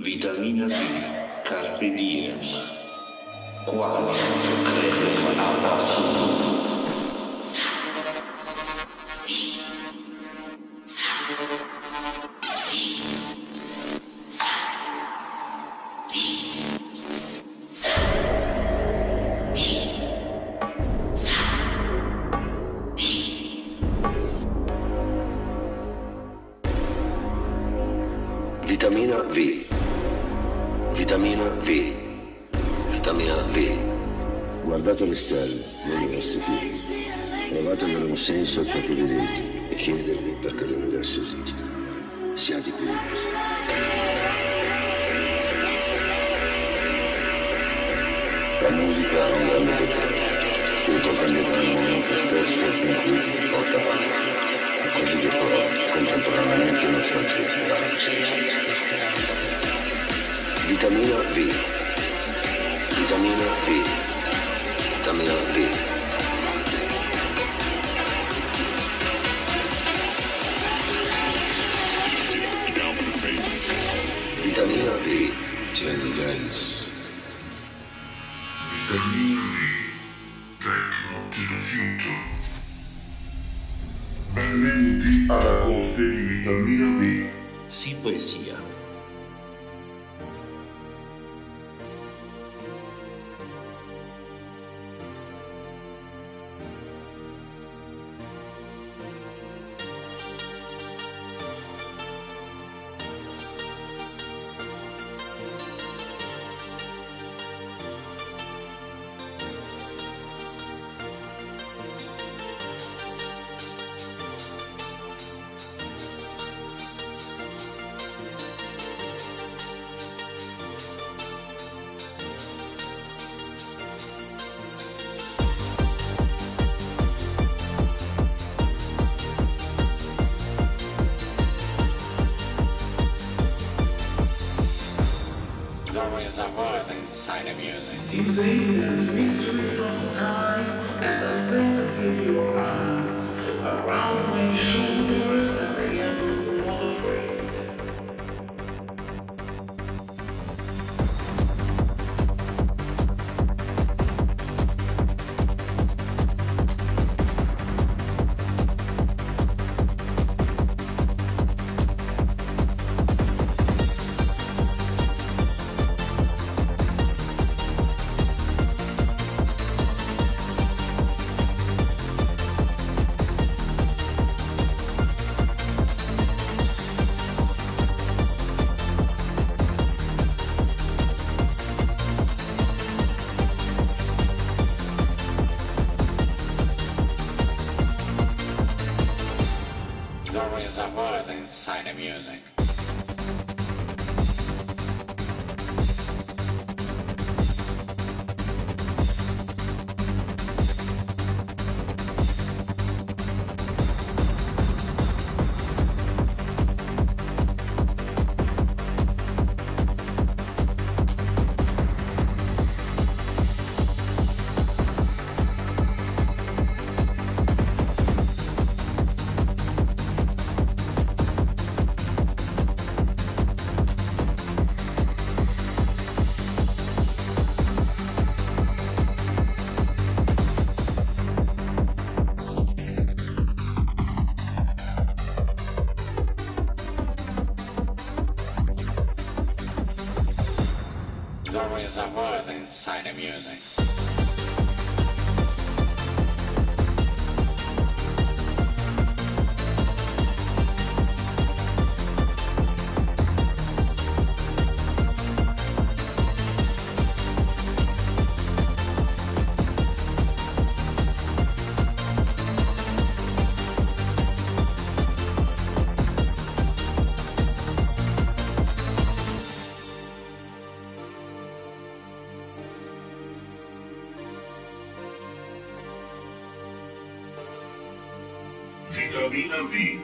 Vitamina C, Carpe diem, Quase creme apóstolo. You think mysteries of time and the space of your eyes. music. Vis.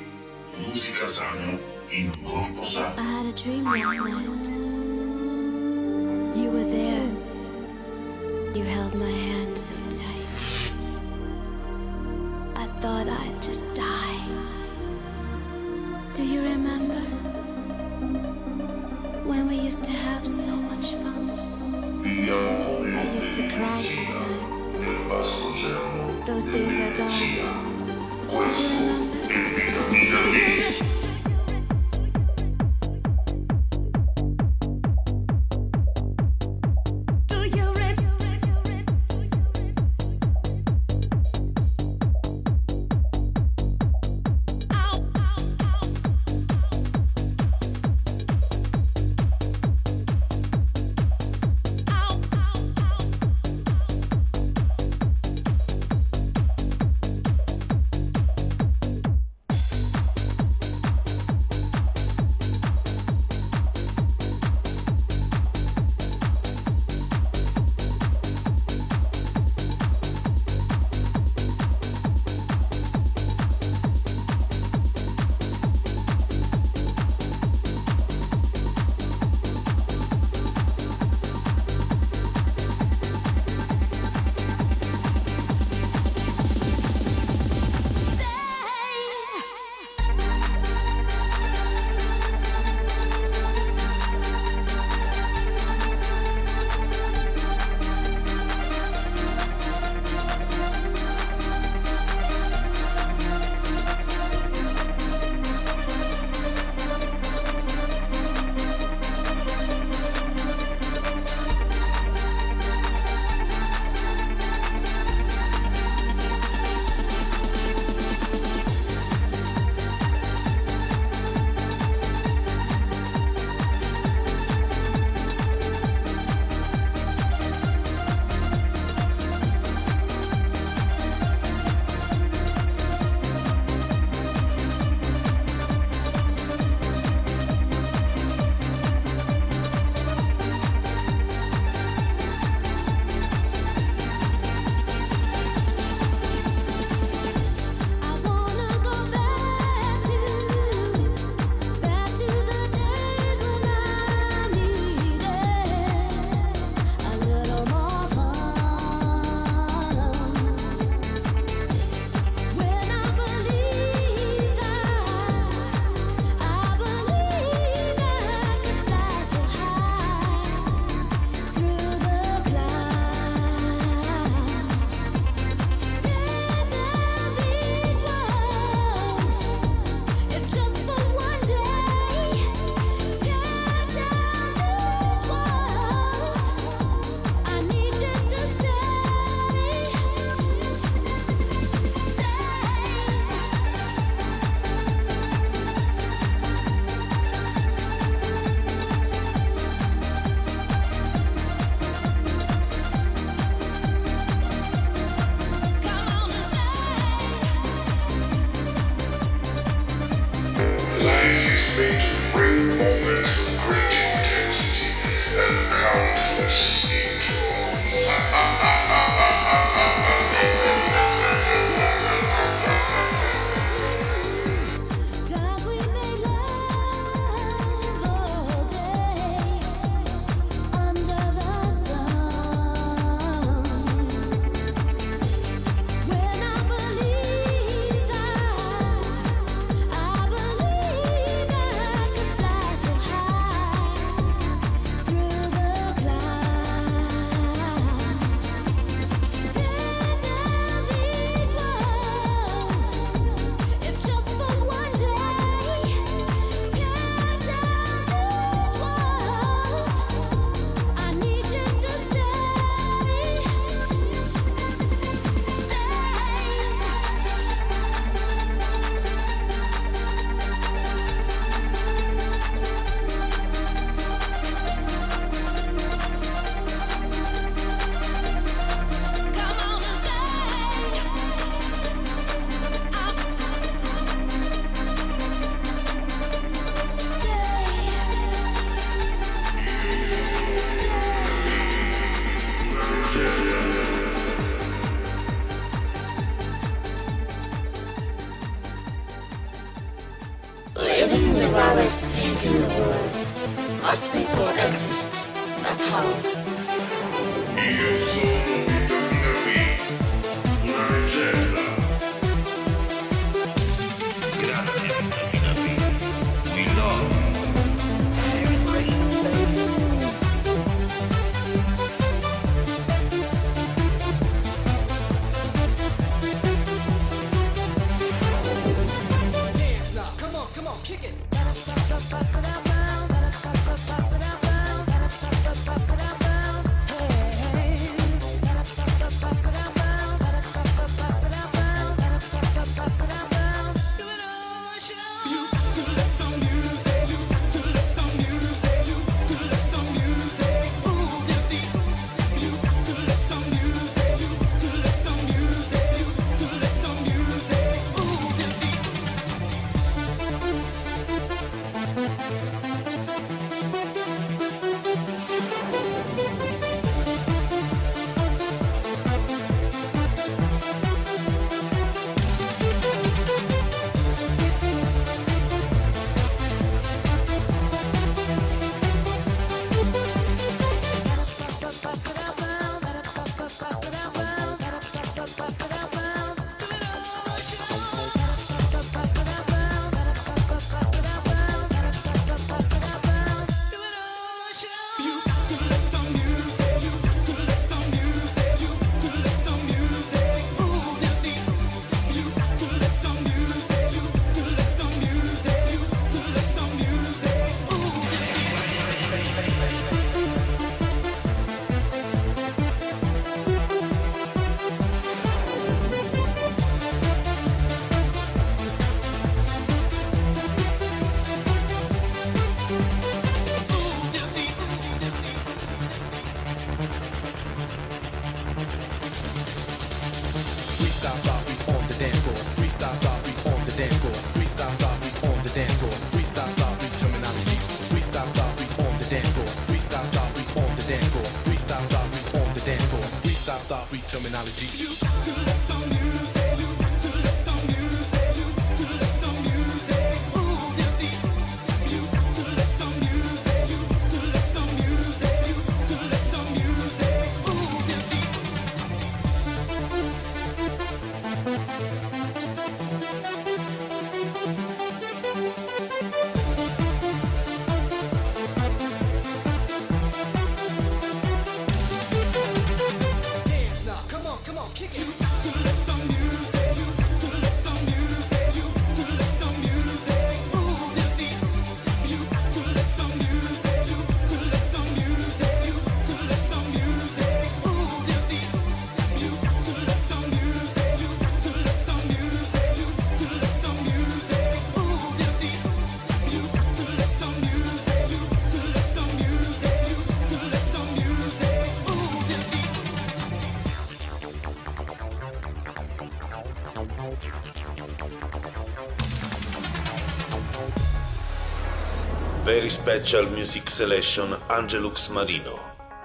Very Special Music Selection Angelux Marino.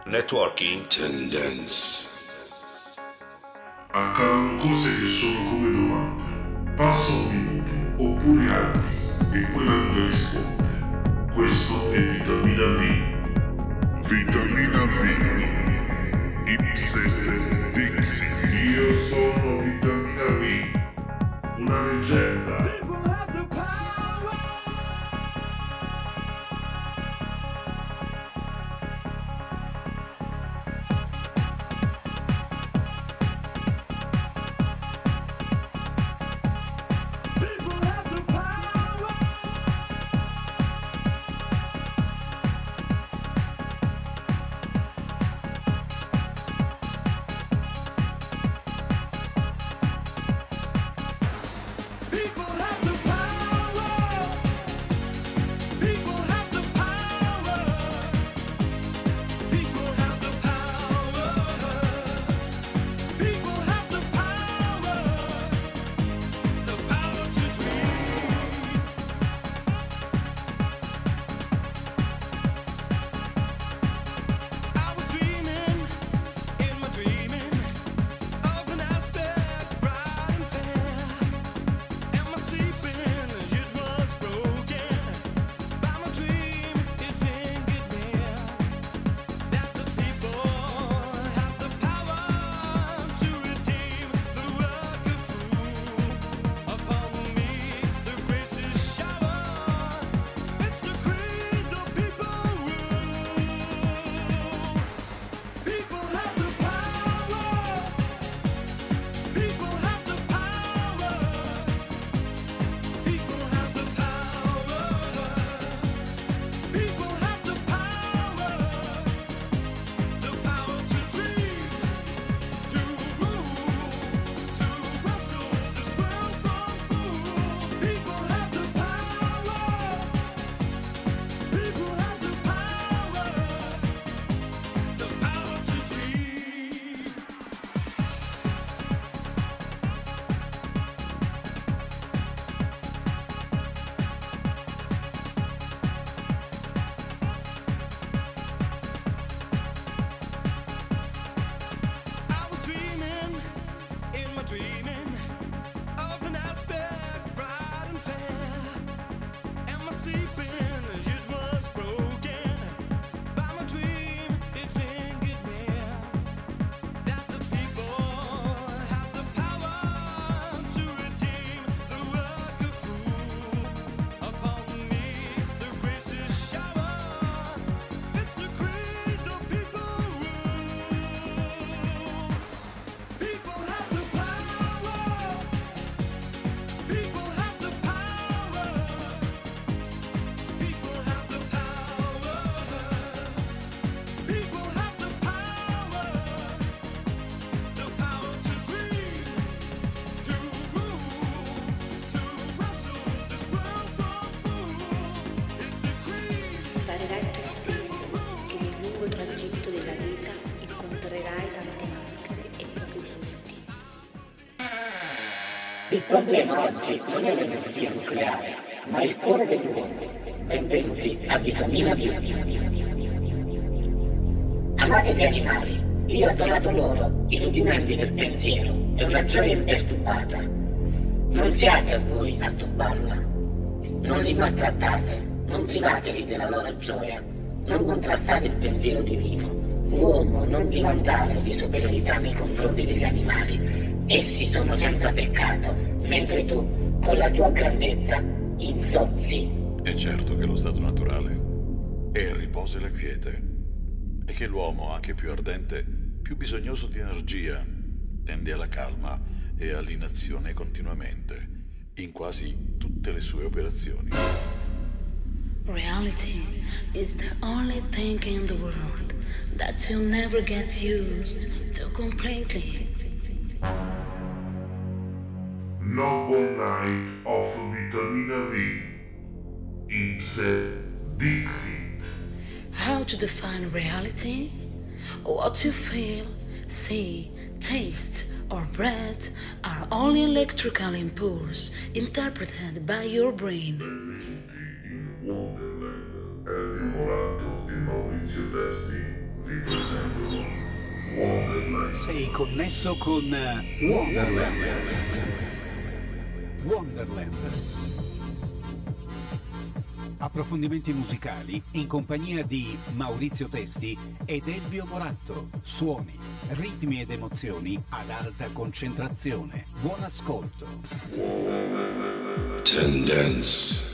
Networking Tendence. Problema oggi non è l'energia nucleare, ma il cuore degli uomini. Benvenuti a Vitamina B. Amate gli animali, Io ho donato loro i rudimenti del pensiero e una gioia imperturbata. Non siate voi a turbarla. Non li maltrattate, non privatevi della loro gioia, non contrastate il pensiero divino. Uomo, non ti vantare di superiorità nei confronti degli animali. Essi sono senza peccato, mentre tu, con la tua grandezza, insozzi. È certo che lo stato naturale è il riposo e la quiete, e che l'uomo, anche più ardente, più bisognoso di energia, tende alla calma e all'inazione continuamente, in quasi tutte le sue operazioni. Reality is the only thing in the world that you'll never get used to completely. Noble Night of Vitamina V. It's Dixie. How to define reality? What you feel, see, taste, or breathe are only electrical impulses interpreted by your brain. Elvio Morato Maurizio Testi vi presentano Wonderland. Sei connesso con eh, Wonderland. Wonderland. Approfondimenti musicali in compagnia di Maurizio Testi ed Elvio Moratto. Suoni, ritmi ed emozioni ad alta concentrazione. Buon ascolto. Tendence.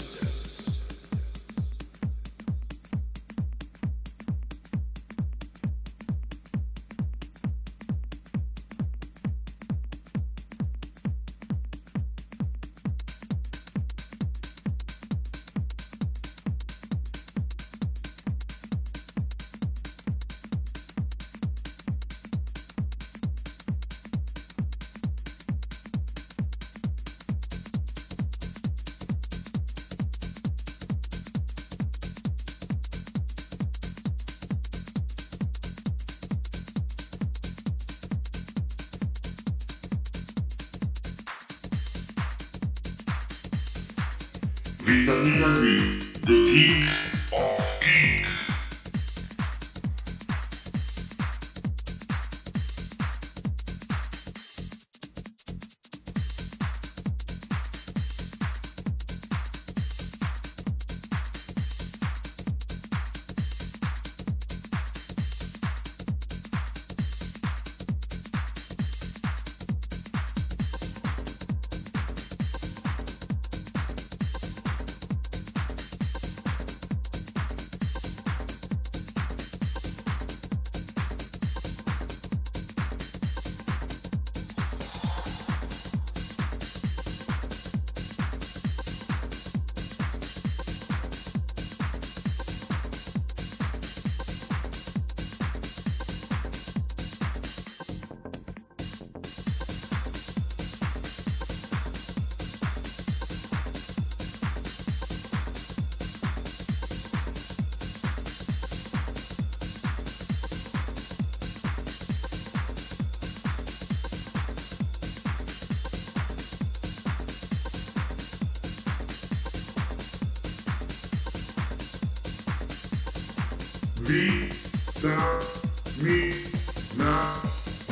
Vitamina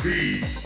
V.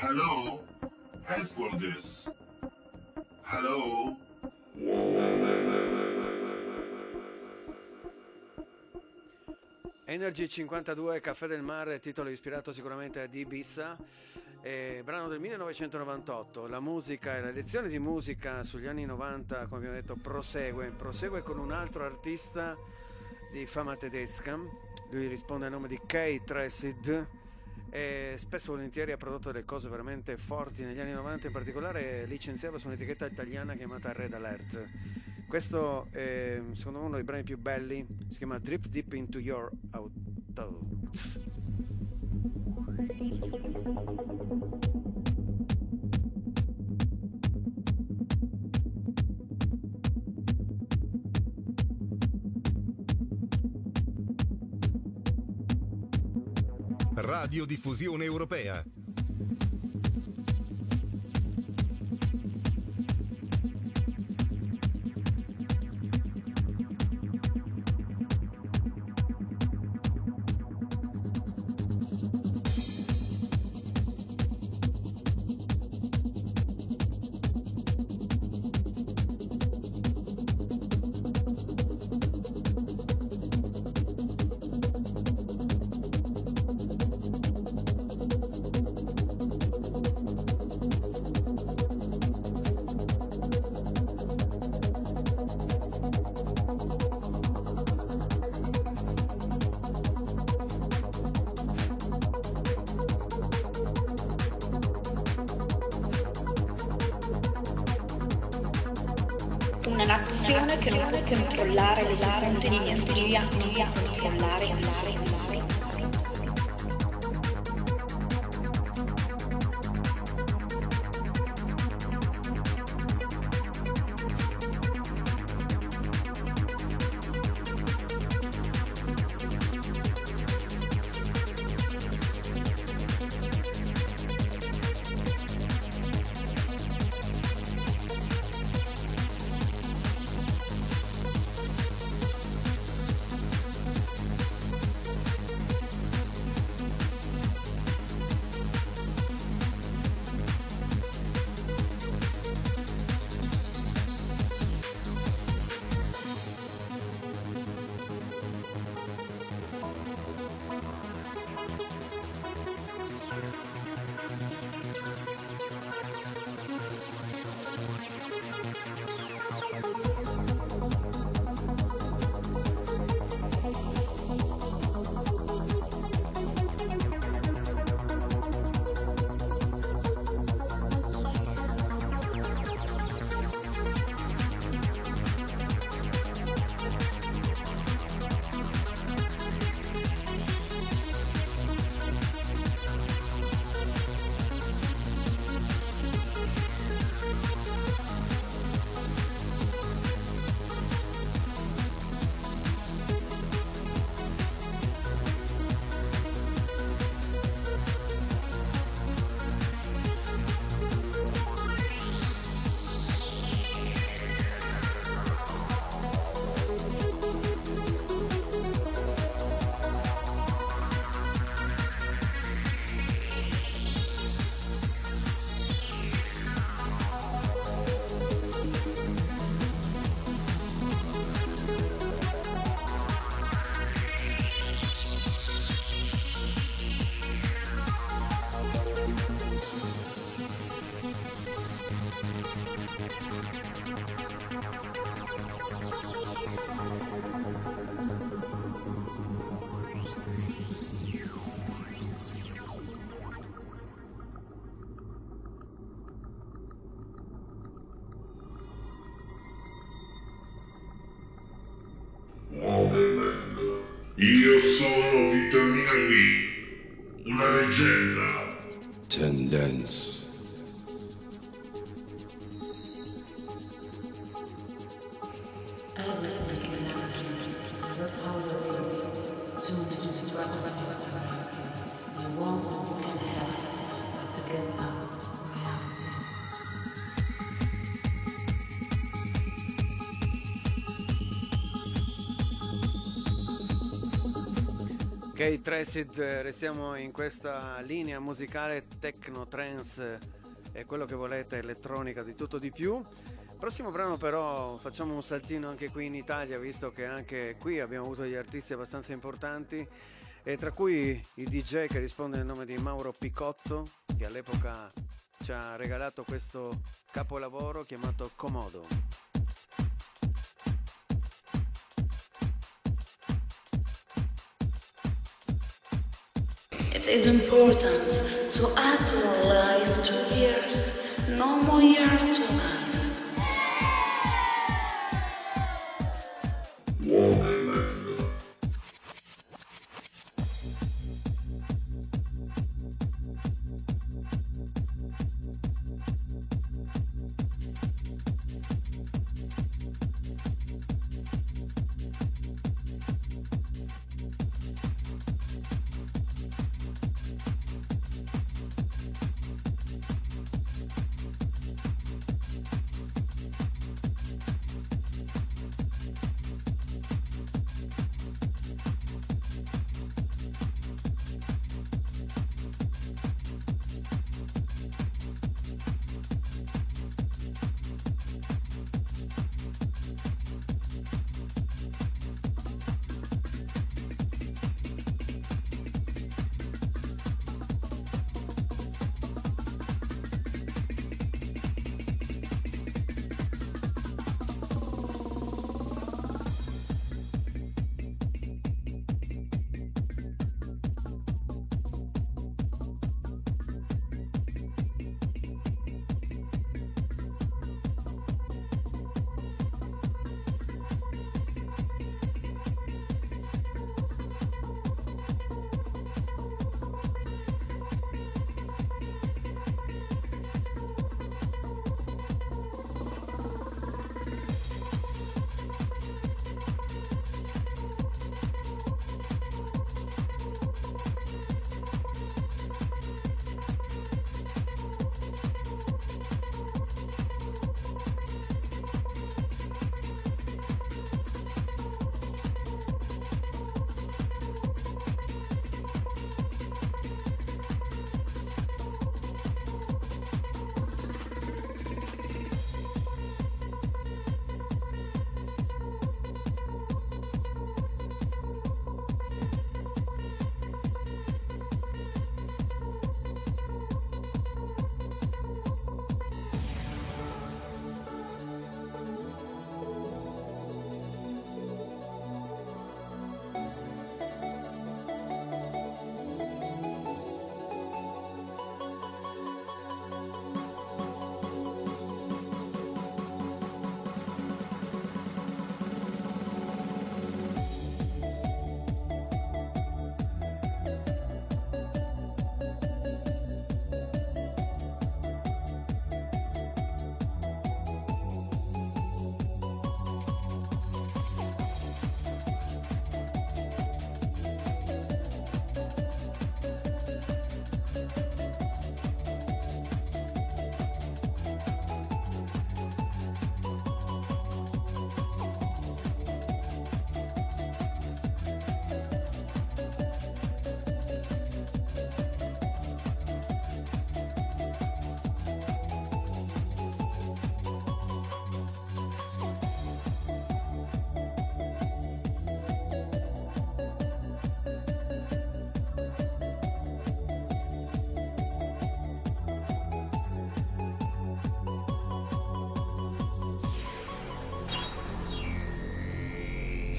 Hello? Help for this. Hello? Energy 52, Caffè del Mare, titolo ispirato sicuramente ad Ibiza, eh, brano del 1998. La musica e la lezione di musica sugli anni 90, come abbiamo detto, prosegue, prosegue con un altro artista di fama tedesca. Lui risponde al nome di Kay Tresid e spesso volentieri ha prodotto delle cose veramente forti negli anni 90, in particolare licenziava su un'etichetta italiana chiamata Red Alert. Questo è secondo me uno dei brani più belli, si chiama Drip Deep into Your Thoughts. Radiodiffusione europea. Kate Tracid, restiamo in questa linea musicale techno, trance e quello che volete, elettronica, di tutto di più. Prossimo brano però facciamo un saltino anche qui in Italia, visto che anche qui abbiamo avuto degli artisti abbastanza importanti e tra cui il DJ che risponde nel nome di Mauro Picotto, che all'epoca ci ha regalato questo capolavoro chiamato Comodo. It is important to add more life to years, no more years to life.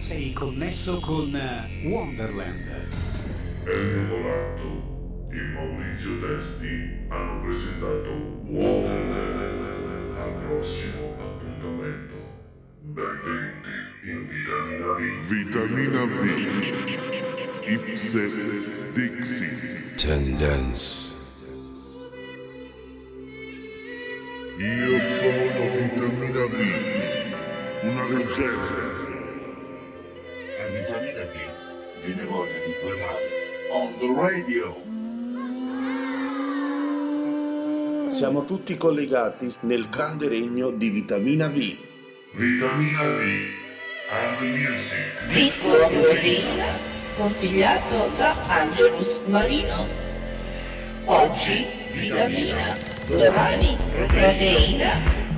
Sei connesso con Wonderland. Elio Moratto e Maurizio Testi hanno presentato Wonderland al prossimo appuntamento. Benvenuti in Vitamina V. Vitamina V. Ipse Dixit. Tendence. Io sono Vitamina V. Una leggenda viene voglia di quella on the radio. Siamo tutti collegati nel grande regno di vitamina V. Vitamina V, and music. Disco Vitamina, consigliato da Angelus Marino. Oggi vitamina, domani proteina.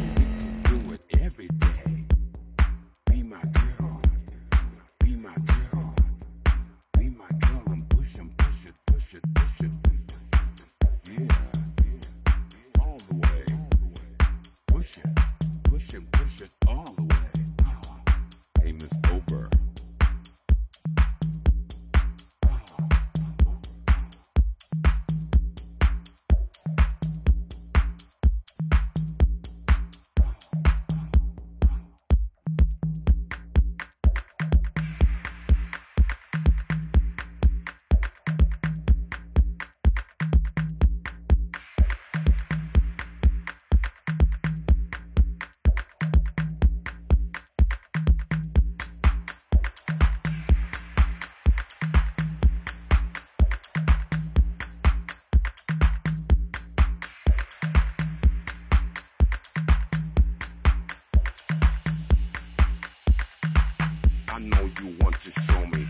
Show me.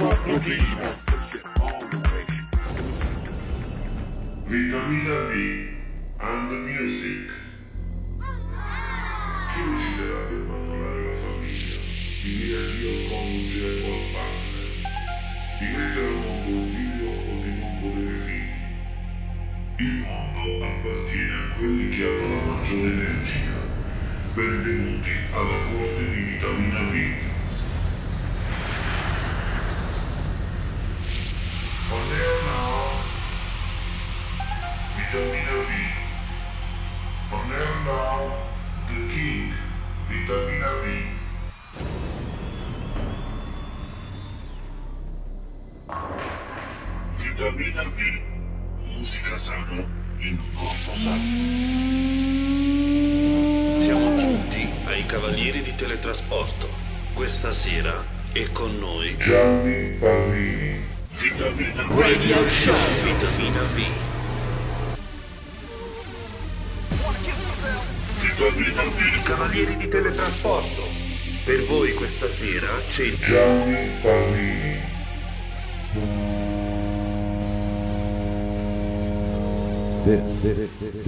quattordina. Vitamina B and music. Chi deciderà di abbandonare la famiglia? Di Dire addio con un gelo al padre. Di mettere al mondo un figlio o di non volere figli. Il mondo appartiene a quelli che hanno la maggiore energia. Benvenuti alla corte di vitamina B.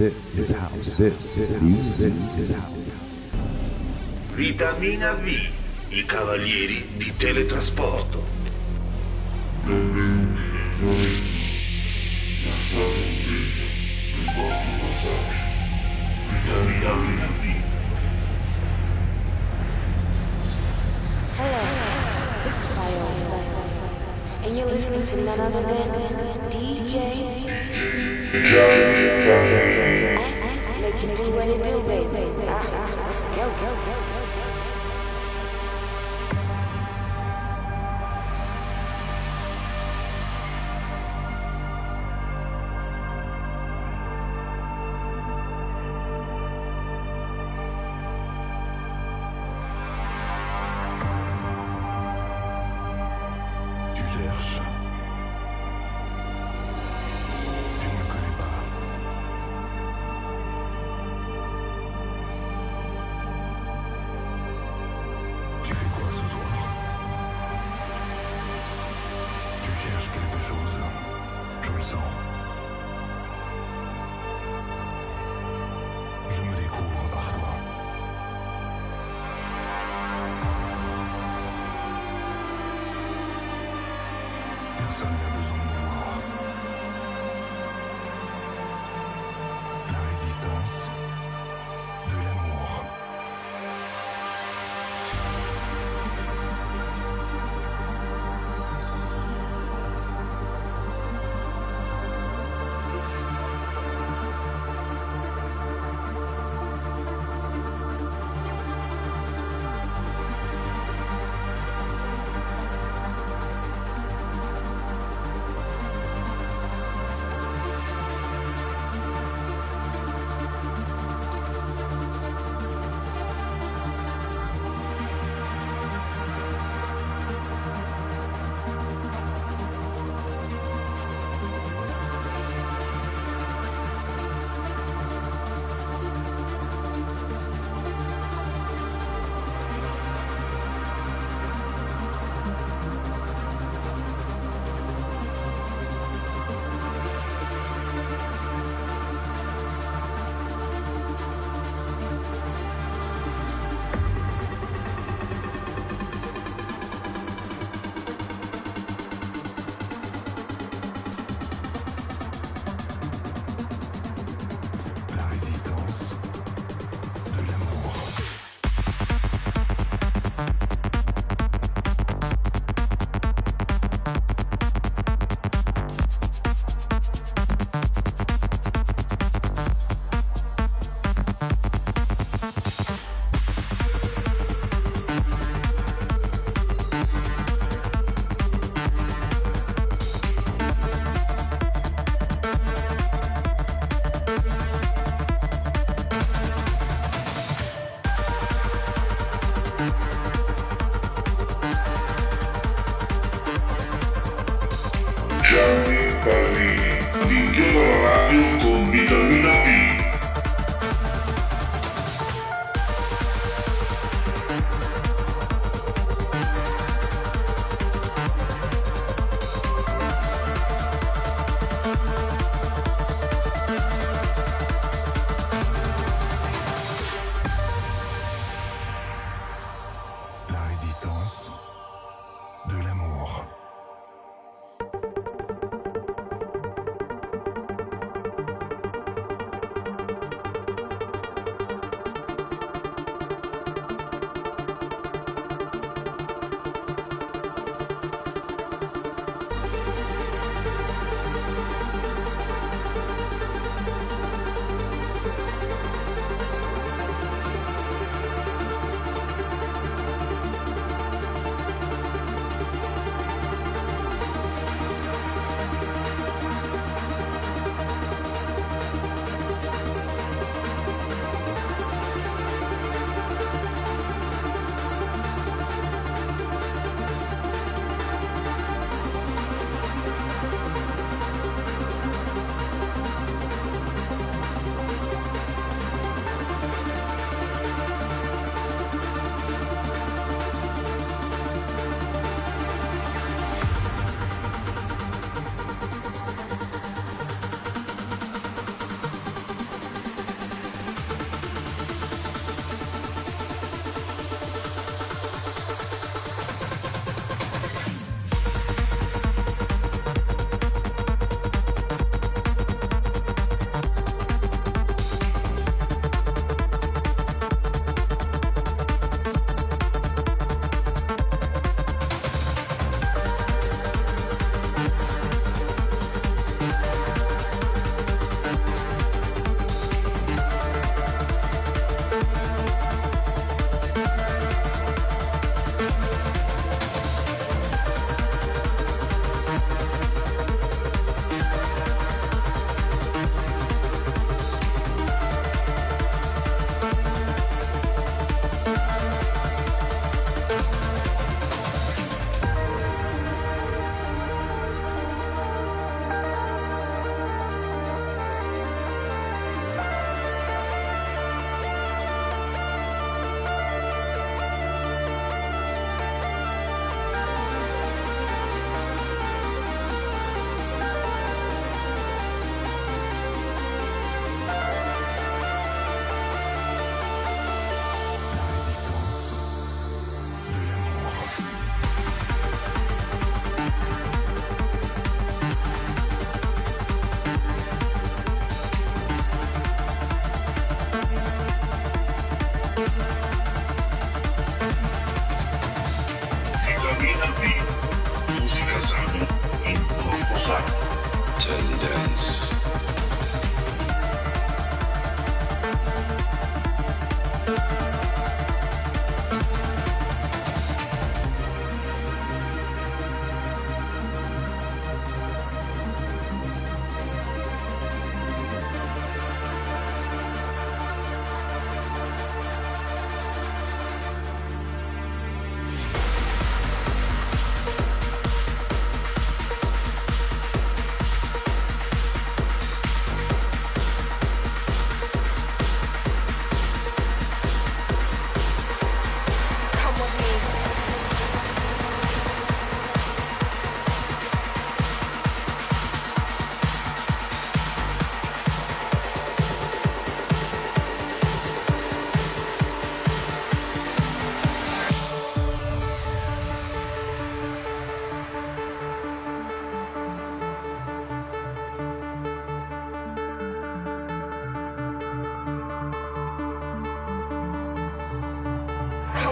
This is house. This is house. This is house. Vitamina V, i cavalieri di teletrasporto. Vitamina V. Hello, this is Viola. and you're listening to none other than DJ Make you do what you do, baby. Let's go. go, go, go.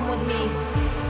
Come with me.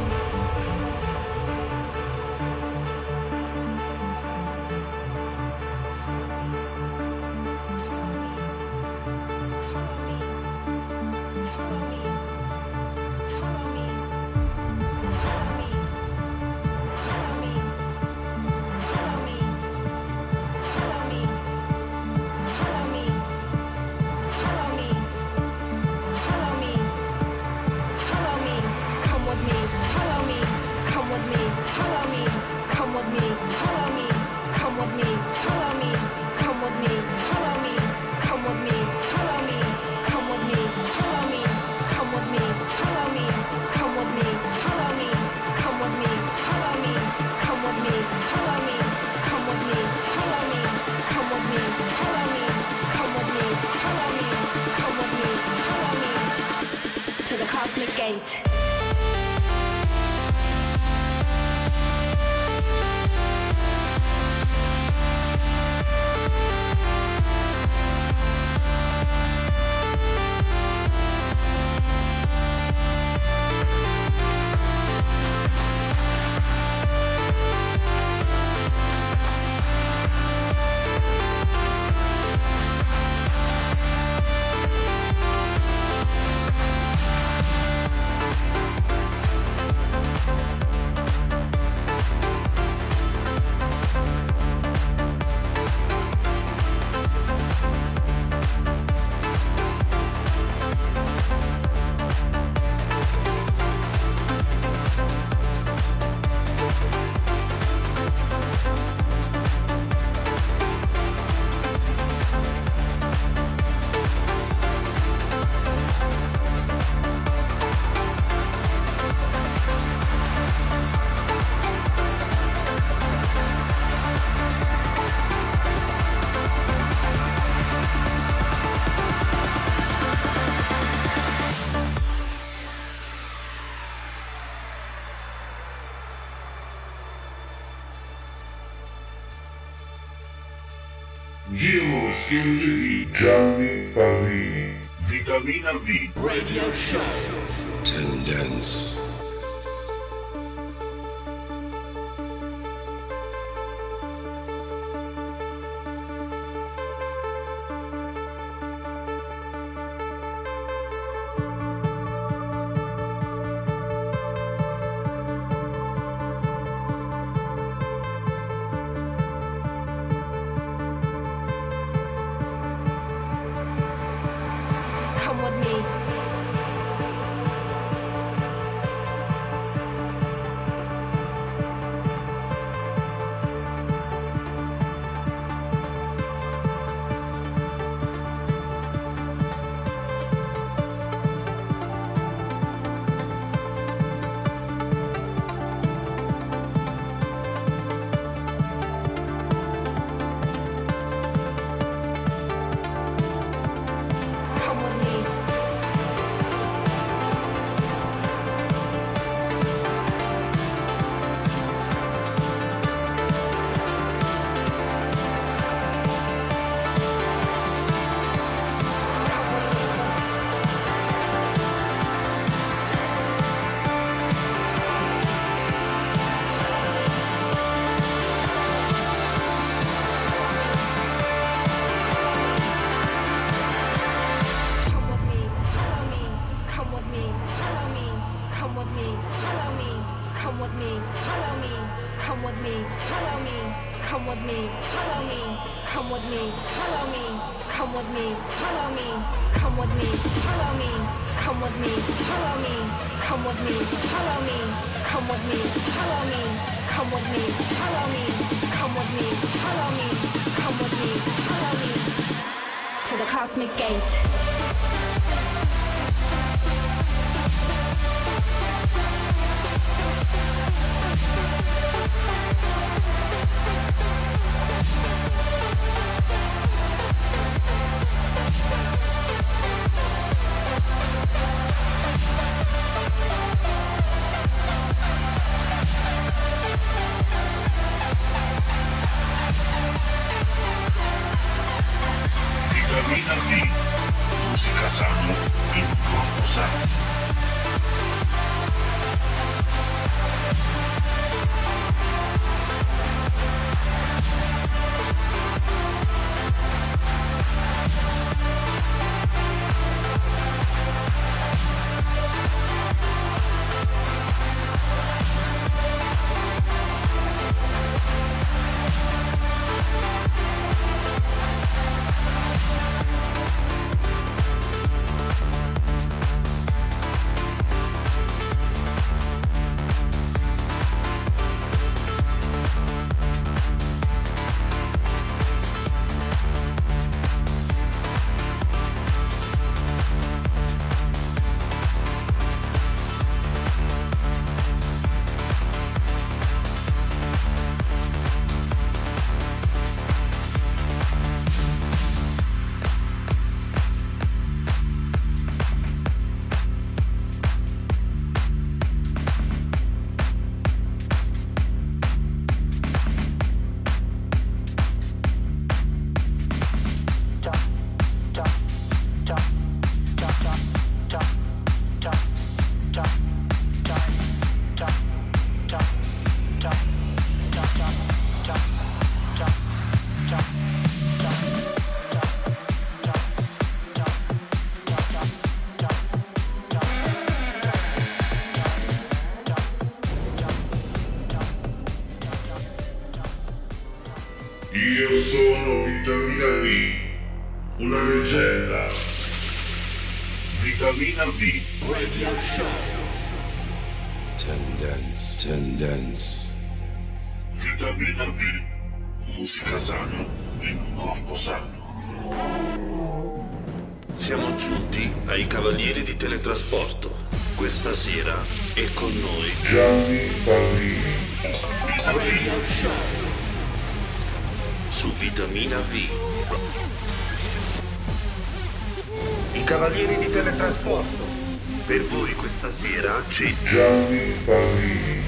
personaggi. Gianni Pallini.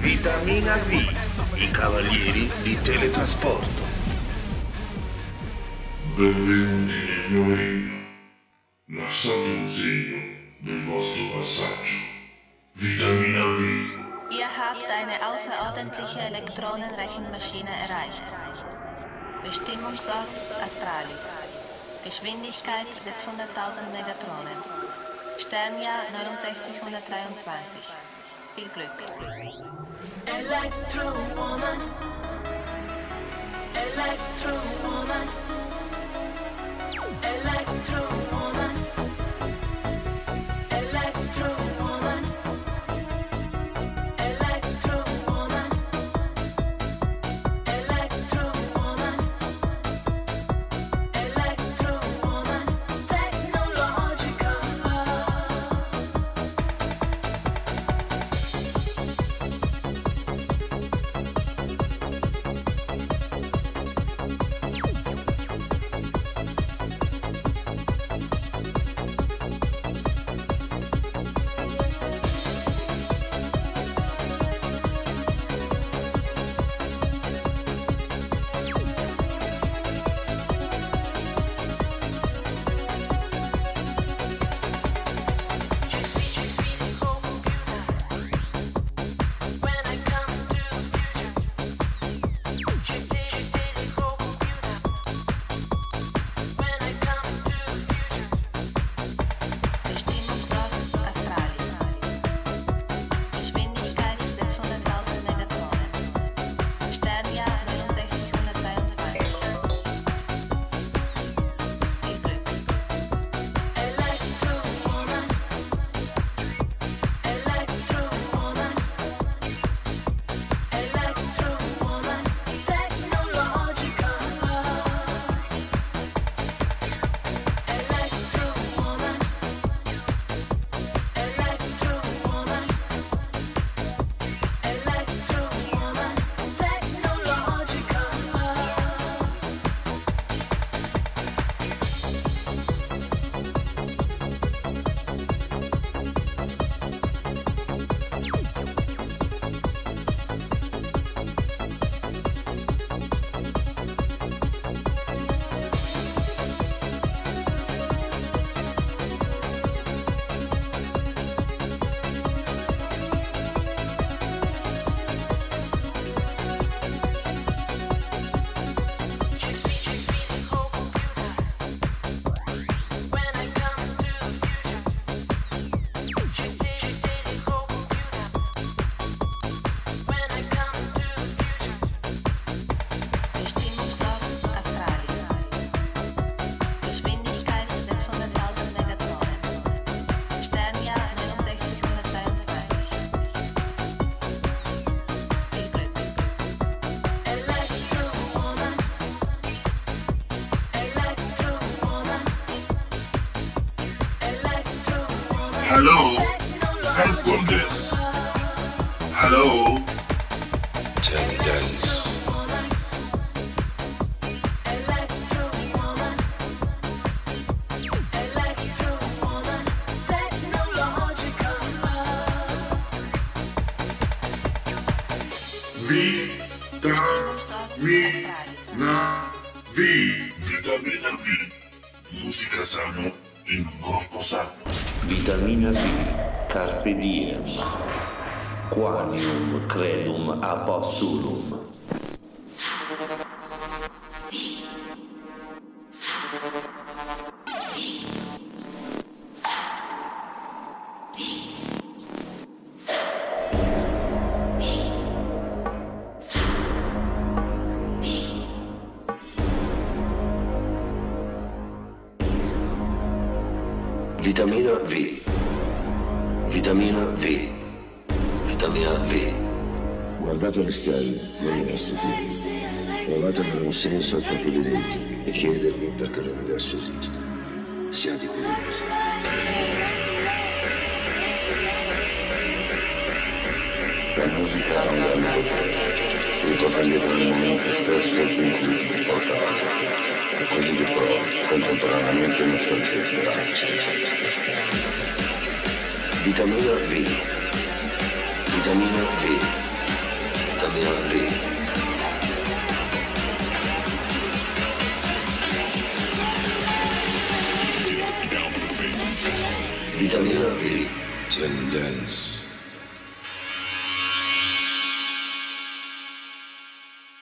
Vitamina V, i cavalieri di teletrasporto. Benvenuti signori, lasciate un segno del vostro passaggio. Vitamina V hat eine außerordentliche Elektronenrechenmaschine erreicht. Bestimmungsort Astralis. Geschwindigkeit 600.000 Megatronen. Sternjahr 6923. Viel Glück. Electro Woman. Electro Woman. Electro Woman. Helpfulness. Hello? Tendence. Vitamina V. Vitamina V. Musica sano in un corpo sano. Vitamina V, Carpe Diem. Quanium credum apostolum. Musica un grande potere. Riporta indietro nel momento stesso in cui ci porta avanti. E così che provi contemporaneamente nostalgia e speranza. Vitamina V. Vitamina V. Vitamina V. Vitamina V. Tendenza.